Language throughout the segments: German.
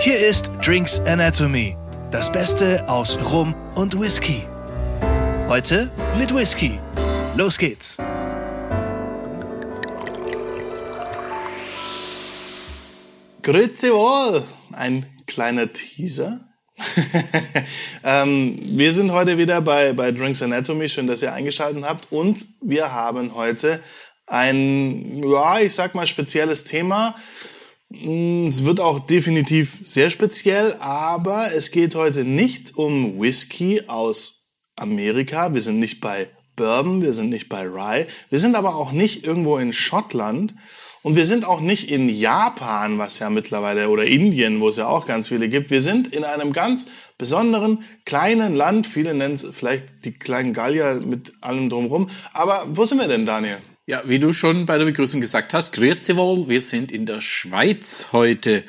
Hier ist Drinks Anatomy, das Beste aus Rum und Whisky. Heute mit Whisky. Los geht's. Grüezi wohl, ein kleiner Teaser. ähm, wir sind heute wieder bei, bei Drinks Anatomy. Schön, dass ihr eingeschaltet habt. Und wir haben heute ein, ja, ich sag mal, spezielles Thema. Mm, es wird auch definitiv sehr speziell, aber es geht heute nicht um Whisky aus Amerika. Wir sind nicht bei Bourbon, wir sind nicht bei Rye. Wir sind aber auch nicht irgendwo in Schottland, und wir sind auch nicht in Japan, was ja mittlerweile, oder Indien, wo es ja auch ganz viele gibt. Wir sind in einem ganz besonderen kleinen Land. Viele nennen es vielleicht die kleinen Gallier mit allem drumherum. Aber wo sind wir denn, Daniel? Ja, wie du schon bei der Begrüßung gesagt hast, grüezi wohl, wir sind in der Schweiz heute.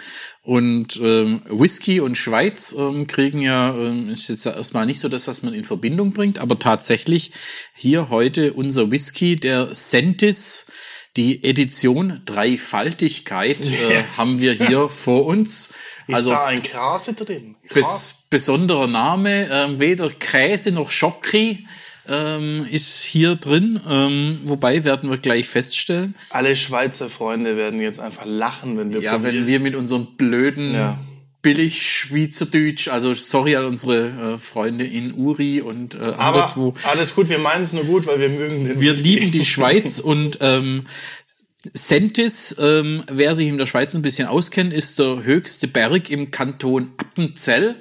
Und ähm, Whisky und Schweiz ähm, kriegen ja, ähm, ist jetzt erstmal nicht so das, was man in Verbindung bringt, aber tatsächlich hier heute unser Whisky, der Sentis die Edition Dreifaltigkeit äh, haben wir hier vor uns. Ist also, da ein Käse drin? Bes besonderer Name, äh, weder Käse noch Schokri ähm, ist hier drin. Ähm, wobei werden wir gleich feststellen. Alle Schweizer Freunde werden jetzt einfach lachen, wenn wir Ja, probieren. wenn wir mit unseren blöden ja billig Schweizerdeutsch. Also sorry an unsere äh, Freunde in Uri und äh, anderswo. Aber alles gut, wir meinen es nur gut, weil wir mögen den. Wir lieben die Schweiz und ähm, Sentis, ähm, wer sich in der Schweiz ein bisschen auskennt, ist der höchste Berg im Kanton Appenzell.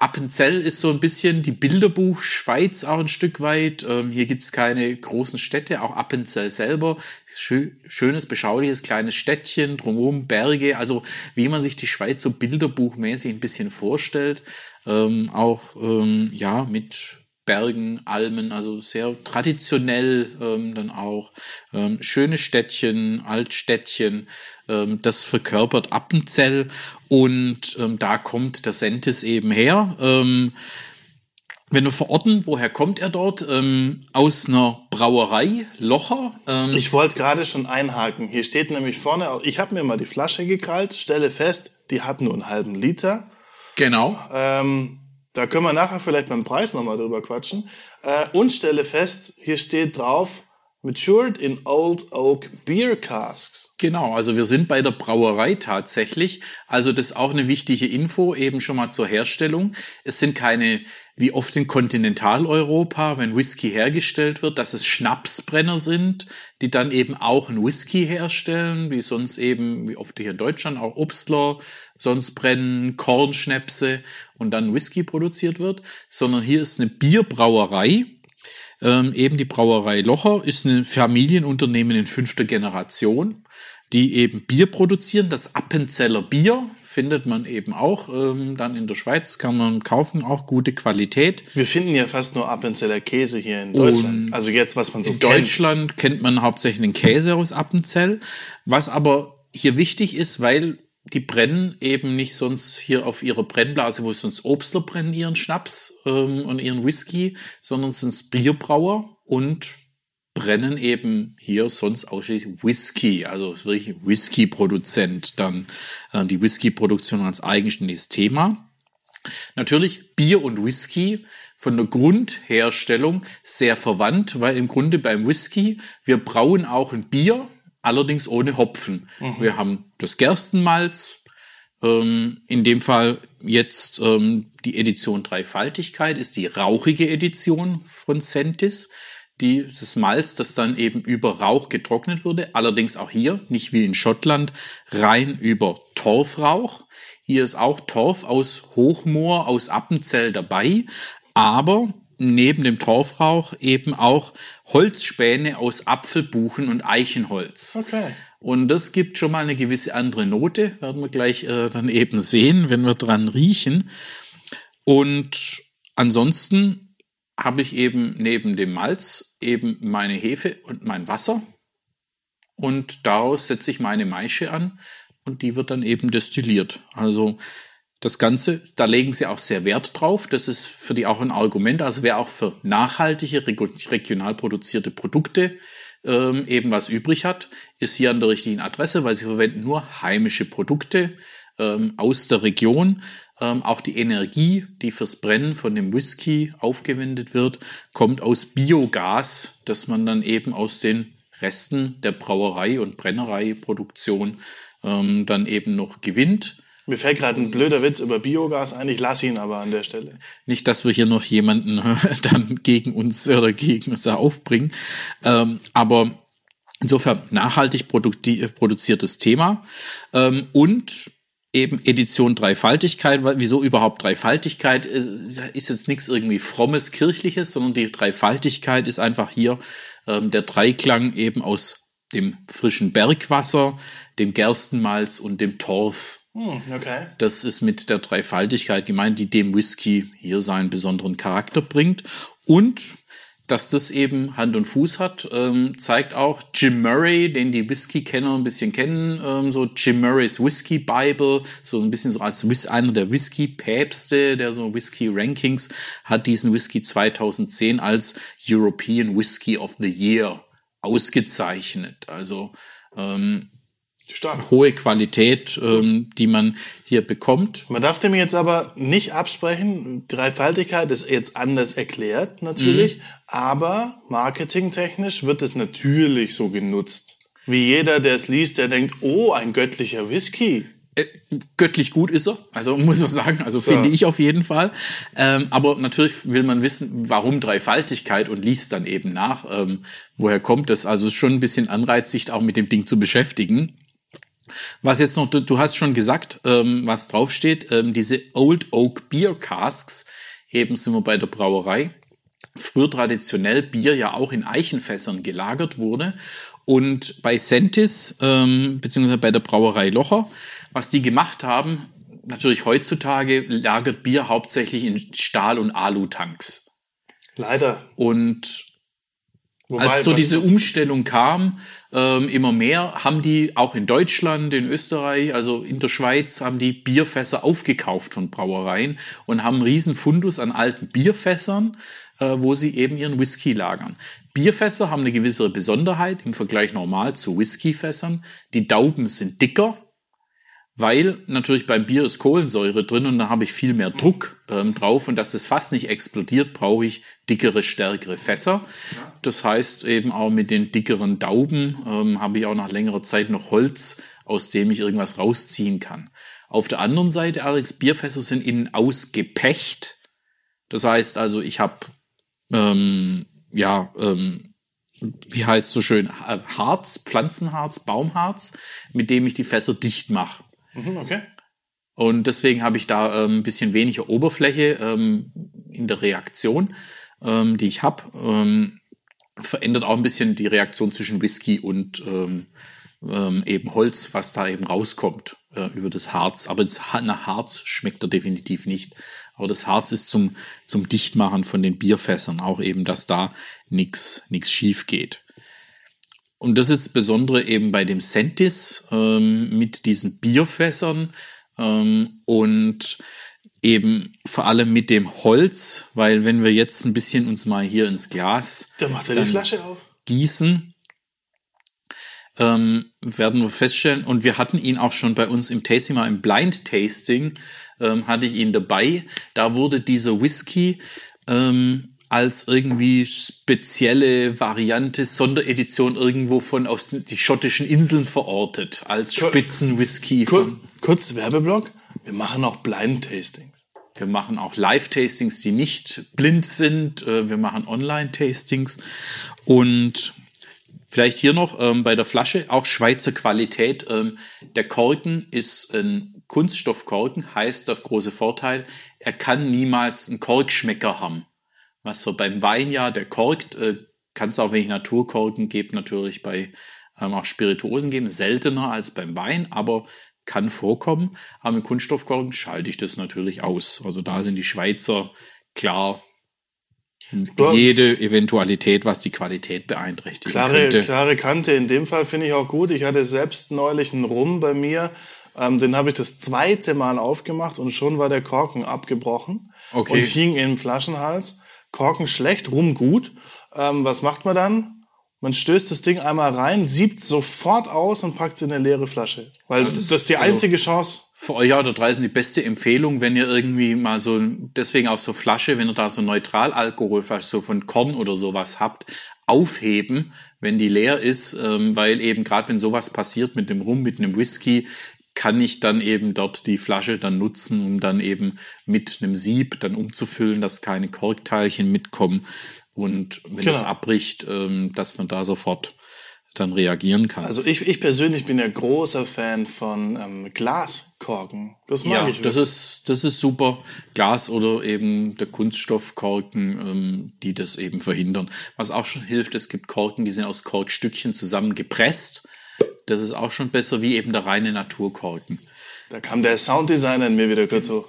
Appenzell ist so ein bisschen die Bilderbuch Schweiz auch ein Stück weit. Ähm, hier gibt's keine großen Städte, auch Appenzell selber. Schö schönes, beschauliches kleines Städtchen, drumherum Berge. Also wie man sich die Schweiz so bilderbuchmäßig ein bisschen vorstellt. Ähm, auch ähm, ja mit Bergen, Almen, also sehr traditionell ähm, dann auch. Ähm, schöne Städtchen, Altstädtchen, ähm, das verkörpert Appenzell und ähm, da kommt der Sentis eben her. Ähm, wenn wir verorten, woher kommt er dort? Ähm, aus einer Brauerei, Locher. Ähm, ich wollte gerade schon einhaken. Hier steht nämlich vorne, ich habe mir mal die Flasche gekrallt, stelle fest, die hat nur einen halben Liter. Genau. Ähm, da können wir nachher vielleicht beim Preis nochmal drüber quatschen. Äh, und stelle fest, hier steht drauf, Matured in Old Oak Beer Casks. Genau, also wir sind bei der Brauerei tatsächlich. Also das ist auch eine wichtige Info, eben schon mal zur Herstellung. Es sind keine, wie oft in Kontinentaleuropa, wenn Whisky hergestellt wird, dass es Schnapsbrenner sind, die dann eben auch einen Whisky herstellen, wie sonst eben, wie oft hier in Deutschland, auch Obstler, sonst brennen Kornschnäpse und dann Whisky produziert wird, sondern hier ist eine Bierbrauerei, ähm, eben die Brauerei Locher ist ein Familienunternehmen in fünfter Generation, die eben Bier produzieren. Das Appenzeller Bier findet man eben auch ähm, dann in der Schweiz, kann man kaufen, auch gute Qualität. Wir finden ja fast nur Appenzeller Käse hier in Deutschland. Und also jetzt, was man so in kennt. In Deutschland kennt man hauptsächlich den Käse aus Appenzell. Was aber hier wichtig ist, weil die brennen eben nicht sonst hier auf ihrer Brennblase, wo sonst Obstler brennen ihren Schnaps ähm, und ihren Whisky, sondern sind Bierbrauer und brennen eben hier sonst ausschließlich Whisky, also wirklich Whisky-Produzent, dann äh, die Whisky-Produktion als eigenständiges Thema. Natürlich Bier und Whisky von der Grundherstellung sehr verwandt, weil im Grunde beim Whisky, wir brauen auch ein Bier, allerdings ohne Hopfen. Mhm. Wir haben das Gerstenmalz, ähm, in dem Fall jetzt ähm, die Edition Dreifaltigkeit ist die rauchige Edition von Sentis. Die, das Malz, das dann eben über Rauch getrocknet wurde, allerdings auch hier, nicht wie in Schottland, rein über Torfrauch. Hier ist auch Torf aus Hochmoor, aus Appenzell dabei, aber neben dem Torfrauch eben auch Holzspäne aus Apfelbuchen und Eichenholz. Okay. Und das gibt schon mal eine gewisse andere Note, werden wir gleich äh, dann eben sehen, wenn wir dran riechen. Und ansonsten habe ich eben neben dem Malz eben meine Hefe und mein Wasser. Und daraus setze ich meine Maische an und die wird dann eben destilliert. Also das Ganze, da legen sie auch sehr Wert drauf. Das ist für die auch ein Argument. Also wer auch für nachhaltige, regional produzierte Produkte ähm, eben was übrig hat, ist hier an der richtigen Adresse, weil sie verwenden nur heimische Produkte. ähm, aus der Region. Ähm, auch die Energie, die fürs Brennen von dem Whisky aufgewendet wird, kommt aus Biogas, das man dann eben aus den Resten der Brauerei und Brennereiproduktion ähm, dann eben noch gewinnt. Mir fällt gerade ein blöder Witz über Biogas ein, ich lasse ihn aber an der Stelle. Nicht, dass wir hier noch jemanden dann gegen uns oder gegen uns aufbringen. Ähm, aber insofern nachhaltig produziertes Thema. Ähm, und eben Edition Dreifaltigkeit. Wieso überhaupt Dreifaltigkeit? Ist jetzt nichts irgendwie frommes, kirchliches, sondern die Dreifaltigkeit ist einfach hier ähm, der Dreiklang eben aus dem frischen Bergwasser, dem Gerstenmalz und dem Torf. Hm, okay. Das ist mit der Dreifaltigkeit gemeint, die dem Whisky hier seinen besonderen Charakter bringt. Und dass das eben Hand und Fuß hat, ähm, zeigt auch Jim Murray, den die Whisky-Kenner ein bisschen kennen, ähm, so Jim Murrays Whisky Bible, so ein bisschen so als einer der Whisky-Päpste, der so Whisky-Rankings, hat diesen Whisky 2010 als European Whisky of the Year ausgezeichnet. Also ähm, Stark. hohe Qualität, ähm, die man hier bekommt. Man darf dem jetzt aber nicht absprechen. Dreifaltigkeit ist jetzt anders erklärt, natürlich. Mhm. Aber marketingtechnisch wird es natürlich so genutzt. Wie jeder, der es liest, der denkt, oh, ein göttlicher Whisky. Äh, göttlich gut ist er, also muss man sagen, also so. finde ich auf jeden Fall. Ähm, aber natürlich will man wissen, warum Dreifaltigkeit und liest dann eben nach, ähm, woher kommt das. Also es ist schon ein bisschen Anreiz, sich auch mit dem Ding zu beschäftigen. Was jetzt noch, du, du hast schon gesagt, ähm, was draufsteht, ähm, diese Old Oak Beer Casks, eben sind wir bei der Brauerei. Früher traditionell Bier ja auch in Eichenfässern gelagert wurde. Und bei Sentis, ähm, beziehungsweise bei der Brauerei Locher, was die gemacht haben, natürlich heutzutage lagert Bier hauptsächlich in Stahl- und Alu-Tanks. Leider. Und Wobei, Als so diese Umstellung kam, ähm, immer mehr, haben die auch in Deutschland, in Österreich, also in der Schweiz, haben die Bierfässer aufgekauft von Brauereien und haben einen riesen Fundus an alten Bierfässern, äh, wo sie eben ihren Whisky lagern. Bierfässer haben eine gewisse Besonderheit im Vergleich normal zu Whiskyfässern. Die Dauben sind dicker, weil natürlich beim Bier ist Kohlensäure drin und da habe ich viel mehr Druck ähm, drauf und dass das Fass nicht explodiert, brauche ich dickere, stärkere Fässer. Das heißt eben auch mit den dickeren Dauben ähm, habe ich auch nach längerer Zeit noch Holz, aus dem ich irgendwas rausziehen kann. Auf der anderen Seite, Alex, Bierfässer sind innen ausgepecht. Das heißt also, ich habe ähm, ja ähm, wie heißt so schön Harz, Pflanzenharz, Baumharz, mit dem ich die Fässer dicht mache. Mhm, okay. Und deswegen habe ich da ähm, ein bisschen weniger Oberfläche ähm, in der Reaktion, ähm, die ich habe. Verändert auch ein bisschen die Reaktion zwischen Whisky und eben Holz, was da eben rauskommt äh, über das Harz. Aber das, nach Harz schmeckt er definitiv nicht. Aber das Harz ist zum, zum Dichtmachen von den Bierfässern auch eben, dass da nichts nix schief geht. Und das ist besondere eben bei dem Sentis ähm, mit diesen Bierfässern ähm, und eben vor allem mit dem Holz, weil wenn wir jetzt ein bisschen uns mal hier ins Glas da macht er die Flasche auf. gießen, ähm, werden wir feststellen, und wir hatten ihn auch schon bei uns im Tasting, mal im Blind Tasting, ähm, hatte ich ihn dabei. Da wurde dieser Whisky ähm, als irgendwie spezielle Variante, Sonderedition irgendwo von aus den schottischen Inseln verortet, als Spitzenwhisky. Kur kurz Werbeblock. Wir machen auch Blind-Tastings. Wir machen auch Live-Tastings, die nicht blind sind. Äh, wir machen Online-Tastings. Und vielleicht hier noch ähm, bei der Flasche auch Schweizer Qualität. Ähm, der Korken ist ein Kunststoffkorken, heißt der große Vorteil, er kann niemals einen Korkschmecker haben was wir beim Wein ja, der korkt, äh, kann es auch, wenn ich Naturkorken gebe, natürlich bei ähm, auch Spirituosen geben, seltener als beim Wein, aber kann vorkommen. Aber mit Kunststoffkorken schalte ich das natürlich aus. Also da sind die Schweizer klar jede Eventualität, was die Qualität beeinträchtigen klare, könnte. Klare Kante. In dem Fall finde ich auch gut. Ich hatte selbst neulich einen Rum bei mir. Ähm, den habe ich das zweite Mal aufgemacht und schon war der Korken abgebrochen okay. und hing im Flaschenhals. Korken schlecht, Rum gut. Ähm, was macht man dann? Man stößt das Ding einmal rein, siebt sofort aus und packt es in eine leere Flasche. Weil das, das ist die also einzige also Chance. für euch auch da draußen die beste Empfehlung, wenn ihr irgendwie mal so, deswegen auch so Flasche, wenn ihr da so Neutralalkohol, fast so von Korn oder sowas habt, aufheben, wenn die leer ist, ähm, weil eben gerade wenn sowas passiert mit dem Rum, mit einem Whisky, kann ich dann eben dort die Flasche dann nutzen, um dann eben mit einem Sieb dann umzufüllen, dass keine Korkteilchen mitkommen und wenn Genau. es abbricht, ähm, dass man da sofort dann reagieren kann. Also ich, ich persönlich bin ja großer Fan von ähm, Glaskorken. Das mag ja, ich. das ist, das ist super. Glas oder eben der Kunststoffkorken, ähm, die das eben verhindern. Was auch schon hilft, es gibt Korken, die sind aus Korkstückchen zusammengepresst. Das ist auch schon besser wie eben der reine Naturkorken. da kam der Sounddesigner in mir wieder kurz hoch.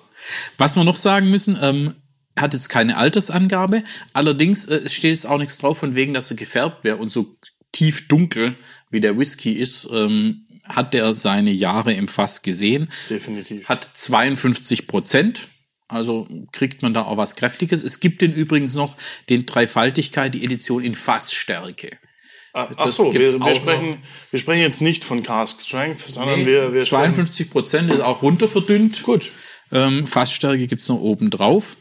Was wir noch sagen müssen, ähm, hat jetzt keine Altersangabe. Allerdings äh, steht jetzt auch nichts drauf, von wegen, dass er gefärbt wäre und so tief dunkel wie der Whisky ist, ähm, hat er seine Jahre im Fass gesehen. Definitiv. Hat 52 Prozent. Also kriegt man da auch was Kräftiges. Es gibt den übrigens noch den Dreifaltigkeit, die Edition in Fassstärke. Ah, Ach so, wir, wir, sprechen, wir sprechen jetzt nicht von Cask Strength, sondern wir, wir sprechen 52 Prozent ist auch runter verdünnt. Gut. Ähm, Fassstärke gibt's noch oben drauf.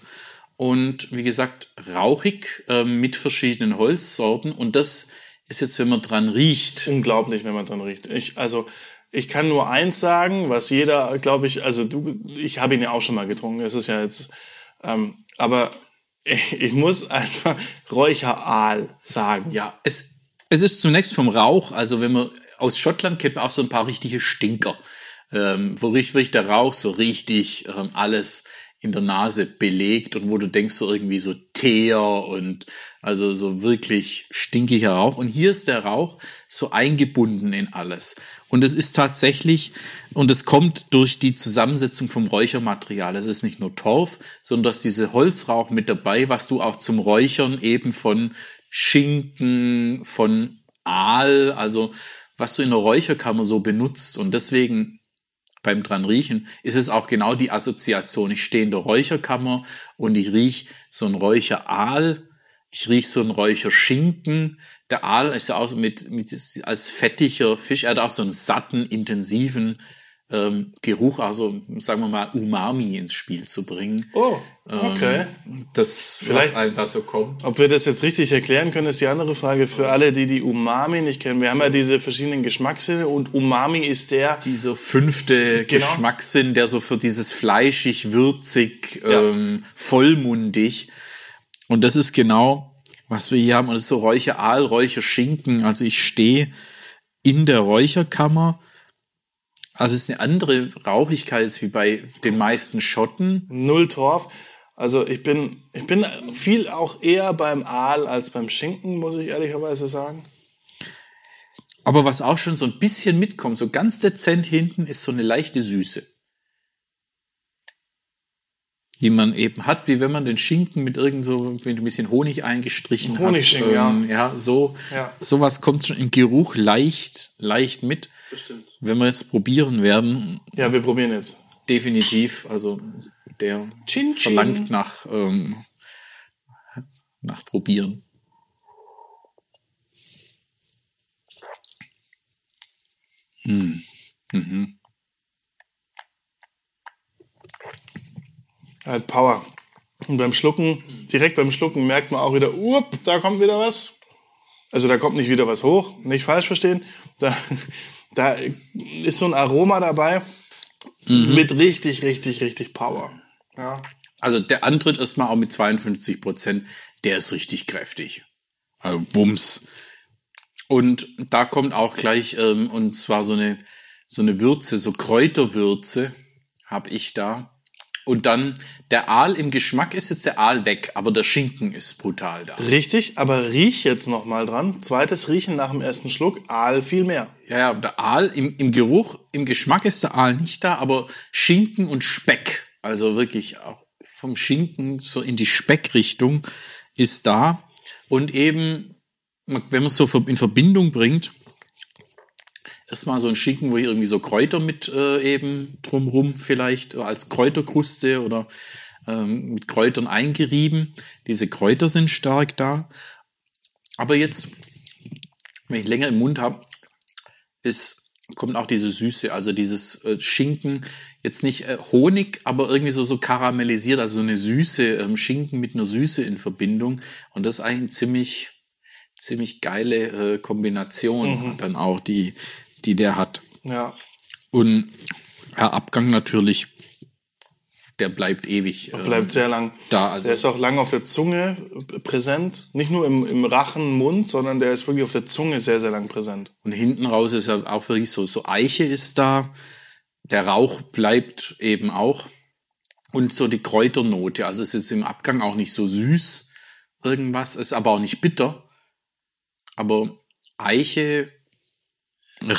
Und wie gesagt, rauchig ähm, mit verschiedenen Holzsorten. Und das ist jetzt, wenn man dran riecht. unglaublich, wenn man dran riecht. Ich, also, ich kann nur eins sagen, was jeder, glaube ich, also du, ich habe ihn ja auch schon mal getrunken. Es ist ja jetzt, ähm, aber ich, ich muss einfach Räucheraal sagen. Ja, es, es ist zunächst vom Rauch, also wenn man aus Schottland kennt man auch so ein paar richtige Stinker, ähm, wo richtig, der Rauch so richtig ähm, alles in der Nase belegt und wo du denkst so irgendwie so Teer und also so wirklich stinkiger Rauch. Und hier ist der Rauch so eingebunden in alles. Und es ist tatsächlich, und es kommt durch die Zusammensetzung vom Räuchermaterial. Es ist nicht nur Torf, sondern dass diese Holzrauch mit dabei, was du auch zum Räuchern eben von Schinken, von Aal, also was du in der Räucherkammer so benutzt. Und deswegen beim dran riechen ist es auch genau die Assoziation. Ich stehe in der Räucherkammer und ich riech so ein Räucheraal, ich riech so ein Räucherschinken. Der Aal ist ja auch mit, mit als fettiger Fisch. Er hat auch so einen satten, intensiven ähm, Geruch, also sagen wir mal Umami ins Spiel zu bringen. Oh, okay. Das, Vielleicht- was einem da so kommt. Ob wir das jetzt richtig erklären können, ist die andere Frage. Für alle, die die Umami nicht kennen, wir haben ja diese verschiedenen Geschmackssinne und Umami ist der, dieser fünfte Genau. Geschmackssinn, der so für dieses fleischig, würzig, Ja. ähm, vollmundig. Und das ist genau, was wir hier haben. Und das ist so Räucheraal, Räucherschinken. Also ich stehe in der Räucherkammer. Also es ist eine andere Rauchigkeit als wie bei den meisten Schotten. Null Torf. Also ich bin, ich bin viel auch eher beim Aal als beim Schinken, muss ich ehrlicherweise sagen. Aber was auch schon so ein bisschen mitkommt, so ganz dezent hinten, ist so eine leichte Süße. Die man eben hat, wie wenn man den Schinken mit irgend so mit ein bisschen Honig eingestrichen Honigschinken, hat. Ähm, ja, so, Ja. sowas kommt schon im Geruch leicht, leicht mit. Das stimmt. Wenn wir jetzt probieren werden, Ja, wir probieren jetzt. definitiv, also der Chin, chin. verlangt nach, ähm, nach probieren. Er hat Power. Und beim Schlucken, direkt beim Schlucken merkt man auch wieder, up, da kommt wieder was. Also da kommt nicht wieder was hoch, nicht falsch verstehen. Da, da ist so ein Aroma dabei mit richtig, richtig, richtig Power. Ja. Also der Antritt erstmal auch mit 52 Prozent, der ist richtig kräftig. Also Bums. Und da kommt auch gleich, ähm, und zwar so eine, so eine Würze, so Kräuterwürze habe ich da. Und dann der Aal im Geschmack ist jetzt der Aal weg, aber der Schinken ist brutal da. Richtig, aber riech jetzt noch mal dran. Zweites Riechen nach dem ersten Schluck, Aal viel mehr. Ja, ja, der Aal im, im Geruch, im Geschmack ist der Aal nicht da, aber Schinken und Speck, also wirklich auch vom Schinken so in die Speckrichtung ist da. Und eben, wenn man es so in Verbindung bringt, erstmal so ein Schinken, wo hier irgendwie so Kräuter mit äh, eben drumrum vielleicht äh, als Kräuterkruste oder ähm, mit Kräutern eingerieben. Diese Kräuter sind stark da. Aber jetzt, wenn ich länger im Mund habe, ist kommt auch diese Süße, also dieses äh, Schinken, jetzt nicht äh, Honig, aber irgendwie so, so karamellisiert, also so eine Süße, ähm, Schinken mit einer Süße in Verbindung. Und das ist eigentlich eine ziemlich, ziemlich geile äh, Kombination dann auch, die, die der hat. Ja. Und ja, Abgang natürlich, der bleibt ewig. äh, Bleibt sehr lang. da, also- der ist auch lang auf der Zunge präsent. Nicht nur im, im Rachen, Mund, sondern der ist wirklich auf der Zunge sehr, sehr lang präsent. Und hinten raus ist ja auch wirklich so, so Eiche ist da. Der Rauch bleibt eben auch. Und so die Kräuternote. Also es ist im Abgang auch nicht so süß irgendwas, ist aber auch nicht bitter. Aber Eiche,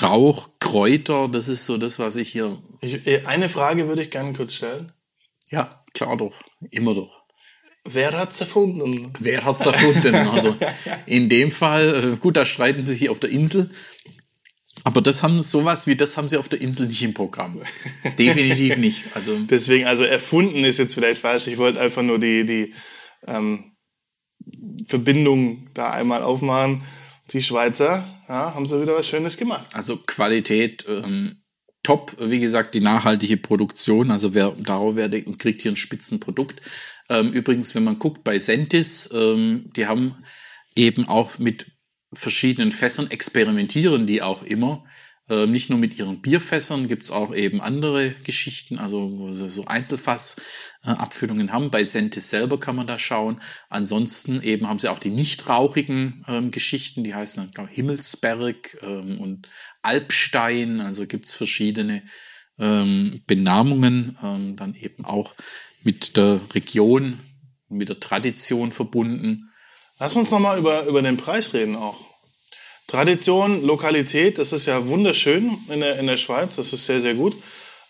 Rauch, Kräuter, das ist so das, was ich hier. Ich, äh, eine Frage würde ich gerne kurz stellen. Ja, klar doch. Immer doch. Wer hat's erfunden? Wer hat's erfunden? Also in dem Fall, äh, gut, da streiten sie hier auf der Insel. Aber das haben sowas wie das haben sie auf der Insel nicht im Programm. Definitiv nicht. Also Deswegen, also erfunden ist jetzt vielleicht falsch. Ich wollte einfach nur die, die ähm, Verbindung da einmal aufmachen. Die Schweizer ja, haben so wieder was Schönes gemacht. Also Qualität ähm, top, wie gesagt, die nachhaltige Produktion, also wer darauf werde und kriegt hier ein Spitzenprodukt. Ähm, übrigens, wenn man guckt bei Sentis, ähm, die haben eben auch mit verschiedenen Fässern experimentieren die auch immer. Ähm, nicht nur mit ihren Bierfässern, gibt's auch eben andere Geschichten, also so Einzelfass-Abfüllungen haben. Bei Sentis selber kann man da schauen. Ansonsten eben haben sie auch die nicht rauchigen ähm, Geschichten, die heißen dann, glaub, Himmelsberg ähm, und Alpstein. Also gibt's verschiedene ähm, Benamungen, ähm, dann eben auch mit der Region, mit der Tradition verbunden. Lass uns nochmal über, über den Preis reden auch. Tradition, Lokalität, das ist ja wunderschön in der, in der Schweiz, das ist sehr, sehr gut.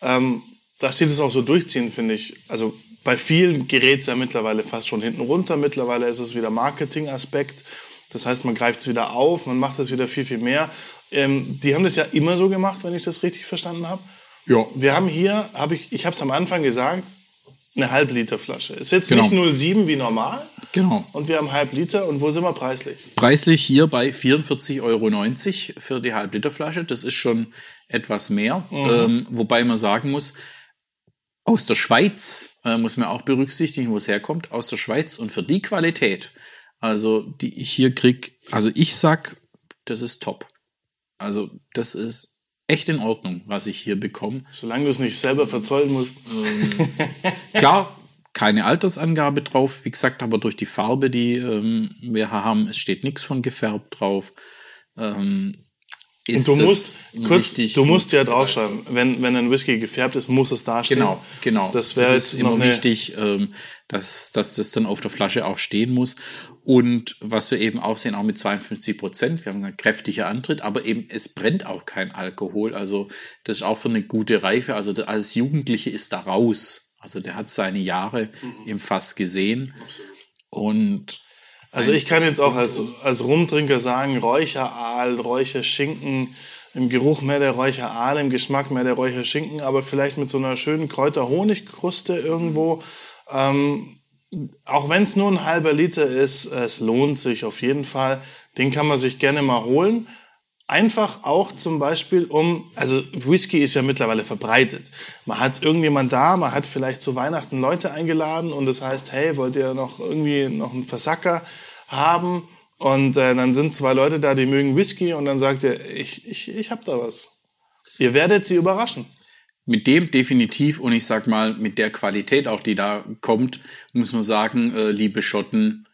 Ähm, dass sie das auch so durchziehen, finde ich. Also bei vielen gerät es ja mittlerweile fast schon hinten runter. Mittlerweile ist es wieder Marketing-Aspekt. Das heißt, man greift es wieder auf, man macht es wieder viel, viel mehr. Ähm, die haben das ja immer so gemacht, wenn ich das richtig verstanden habe. Ja. Wir haben hier, hab ich, ich habe es am Anfang gesagt, eine Halbliterflasche. Ist jetzt Genau. nicht 0,7 wie normal. Genau. Und wir haben halb Liter. Und wo sind wir preislich? Preislich hier bei 44,90 Euro für die Halbliterflasche. Das ist schon etwas mehr. Ähm, wobei man sagen muss, aus der Schweiz äh, muss man auch berücksichtigen, wo es herkommt. Aus der Schweiz und für die Qualität, also die ich hier krieg, also ich sag, das ist top. Also das ist echt in Ordnung, was ich hier bekomme. Solange du es nicht selber verzollen musst. Klar, keine Altersangabe drauf. Wie gesagt, aber durch die Farbe, die ähm, wir haben, es steht nichts von gefärbt drauf. Ähm, ist Und du das musst, kurz, du musst ja draufschreiben, wenn, wenn ein Whisky gefärbt ist, muss es dastehen. Genau, genau. Das wäre ist jetzt immer eine, wichtig, ähm, dass, dass das dann auf der Flasche auch stehen muss. Und was wir eben auch sehen, auch mit 52 Prozent, wir haben einen kräftiger Antritt, aber eben es brennt auch kein Alkohol. Also das ist auch für eine gute Reife. Also der- als Jugendliche ist da raus. Also der hat seine Jahre Mhm. im Fass gesehen. Und Also ich kann jetzt auch als, als Rumtrinker sagen, Räucheraal, Räucherschinken, im Geruch mehr der Räucheraal, im Geschmack mehr der Räucherschinken, aber vielleicht mit so einer schönen Kräuter-Honig-Kruste irgendwo. Ähm, auch wenn es nur ein halber Liter ist, es lohnt sich auf jeden Fall. Den kann man sich gerne mal holen. Einfach auch zum Beispiel um, also Whisky ist ja mittlerweile verbreitet. Man hat irgendjemand da, man hat vielleicht zu Weihnachten Leute eingeladen und das heißt, hey, wollt ihr noch irgendwie noch einen Versacker haben? Und äh, dann sind zwei Leute da, die mögen Whisky und dann sagt ihr, ich, ich, ich hab da was. Ihr werdet sie überraschen. mit dem definitiv und ich sag mal mit der Qualität auch, die da kommt, muss man sagen, äh, liebe Schotten,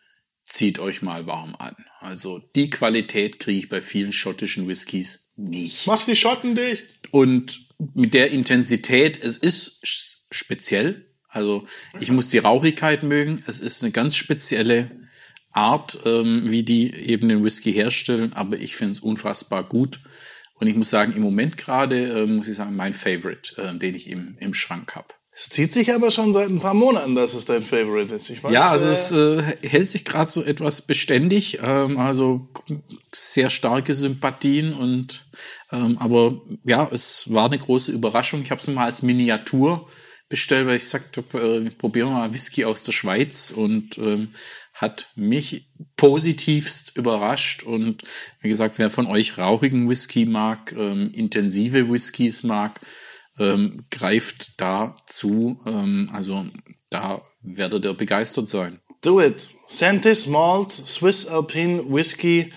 zieht euch mal warm an. Also die Qualität kriege ich bei vielen schottischen Whiskys nicht. Mach die Schotten dicht. Und mit der Intensität, es ist speziell. Also ich muss die Rauchigkeit mögen. Es ist eine ganz spezielle Art, ähm, wie die eben den Whisky herstellen. Aber ich finde es unfassbar gut. Und ich muss sagen, im Moment gerade, äh, muss ich sagen, mein Favorite, äh, den ich im, im Schrank habe. Es zieht sich aber schon seit ein paar Monaten, dass es dein Favorite ist. Ich weiß, Ja, also äh, es äh, hält sich gerade so etwas beständig, ähm, also sehr starke Sympathien und ähm, aber ja, es war eine große Überraschung. Ich habe es mal als Miniatur bestellt, weil ich sagte, äh, probieren wir mal Whisky aus der Schweiz und ähm, hat mich positivst überrascht und wie gesagt, wer von euch rauchigen Whisky mag, ähm, intensive Whiskys mag, ähm, greift da zu. Ähm, also da werdet ihr begeistert sein. Do it. Santis Malt, Swiss Alpine Whisky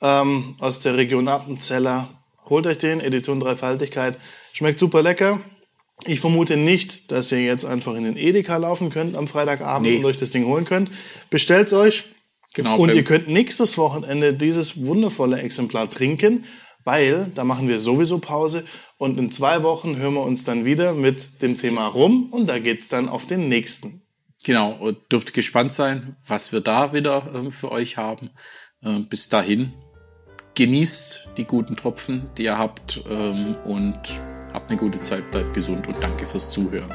ähm, aus der Region Appenzeller. Holt euch den, Edition Dreifaltigkeit. Schmeckt super lecker. Ich vermute nicht, dass ihr jetzt einfach in den Edeka laufen könnt am Freitagabend Nee. und euch das Ding holen könnt. Bestellt's euch. Genau, Und ihr könnt nächstes Wochenende dieses wundervolle Exemplar trinken, weil da machen wir sowieso Pause und in zwei Wochen hören wir uns dann wieder mit dem Thema rum und da geht's dann auf den nächsten. Genau, und dürft gespannt sein, was wir da wieder ähm, für euch haben. Ähm, bis dahin, genießt die guten Tropfen, die ihr habt ähm, und habt eine gute Zeit, bleibt gesund und danke fürs Zuhören.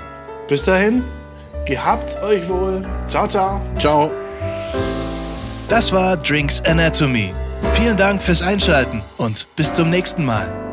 Bis dahin, gehabt's euch wohl. Ciao, ciao. Ciao! Das war Drinks Anatomy. Vielen Dank fürs Einschalten und bis zum nächsten Mal.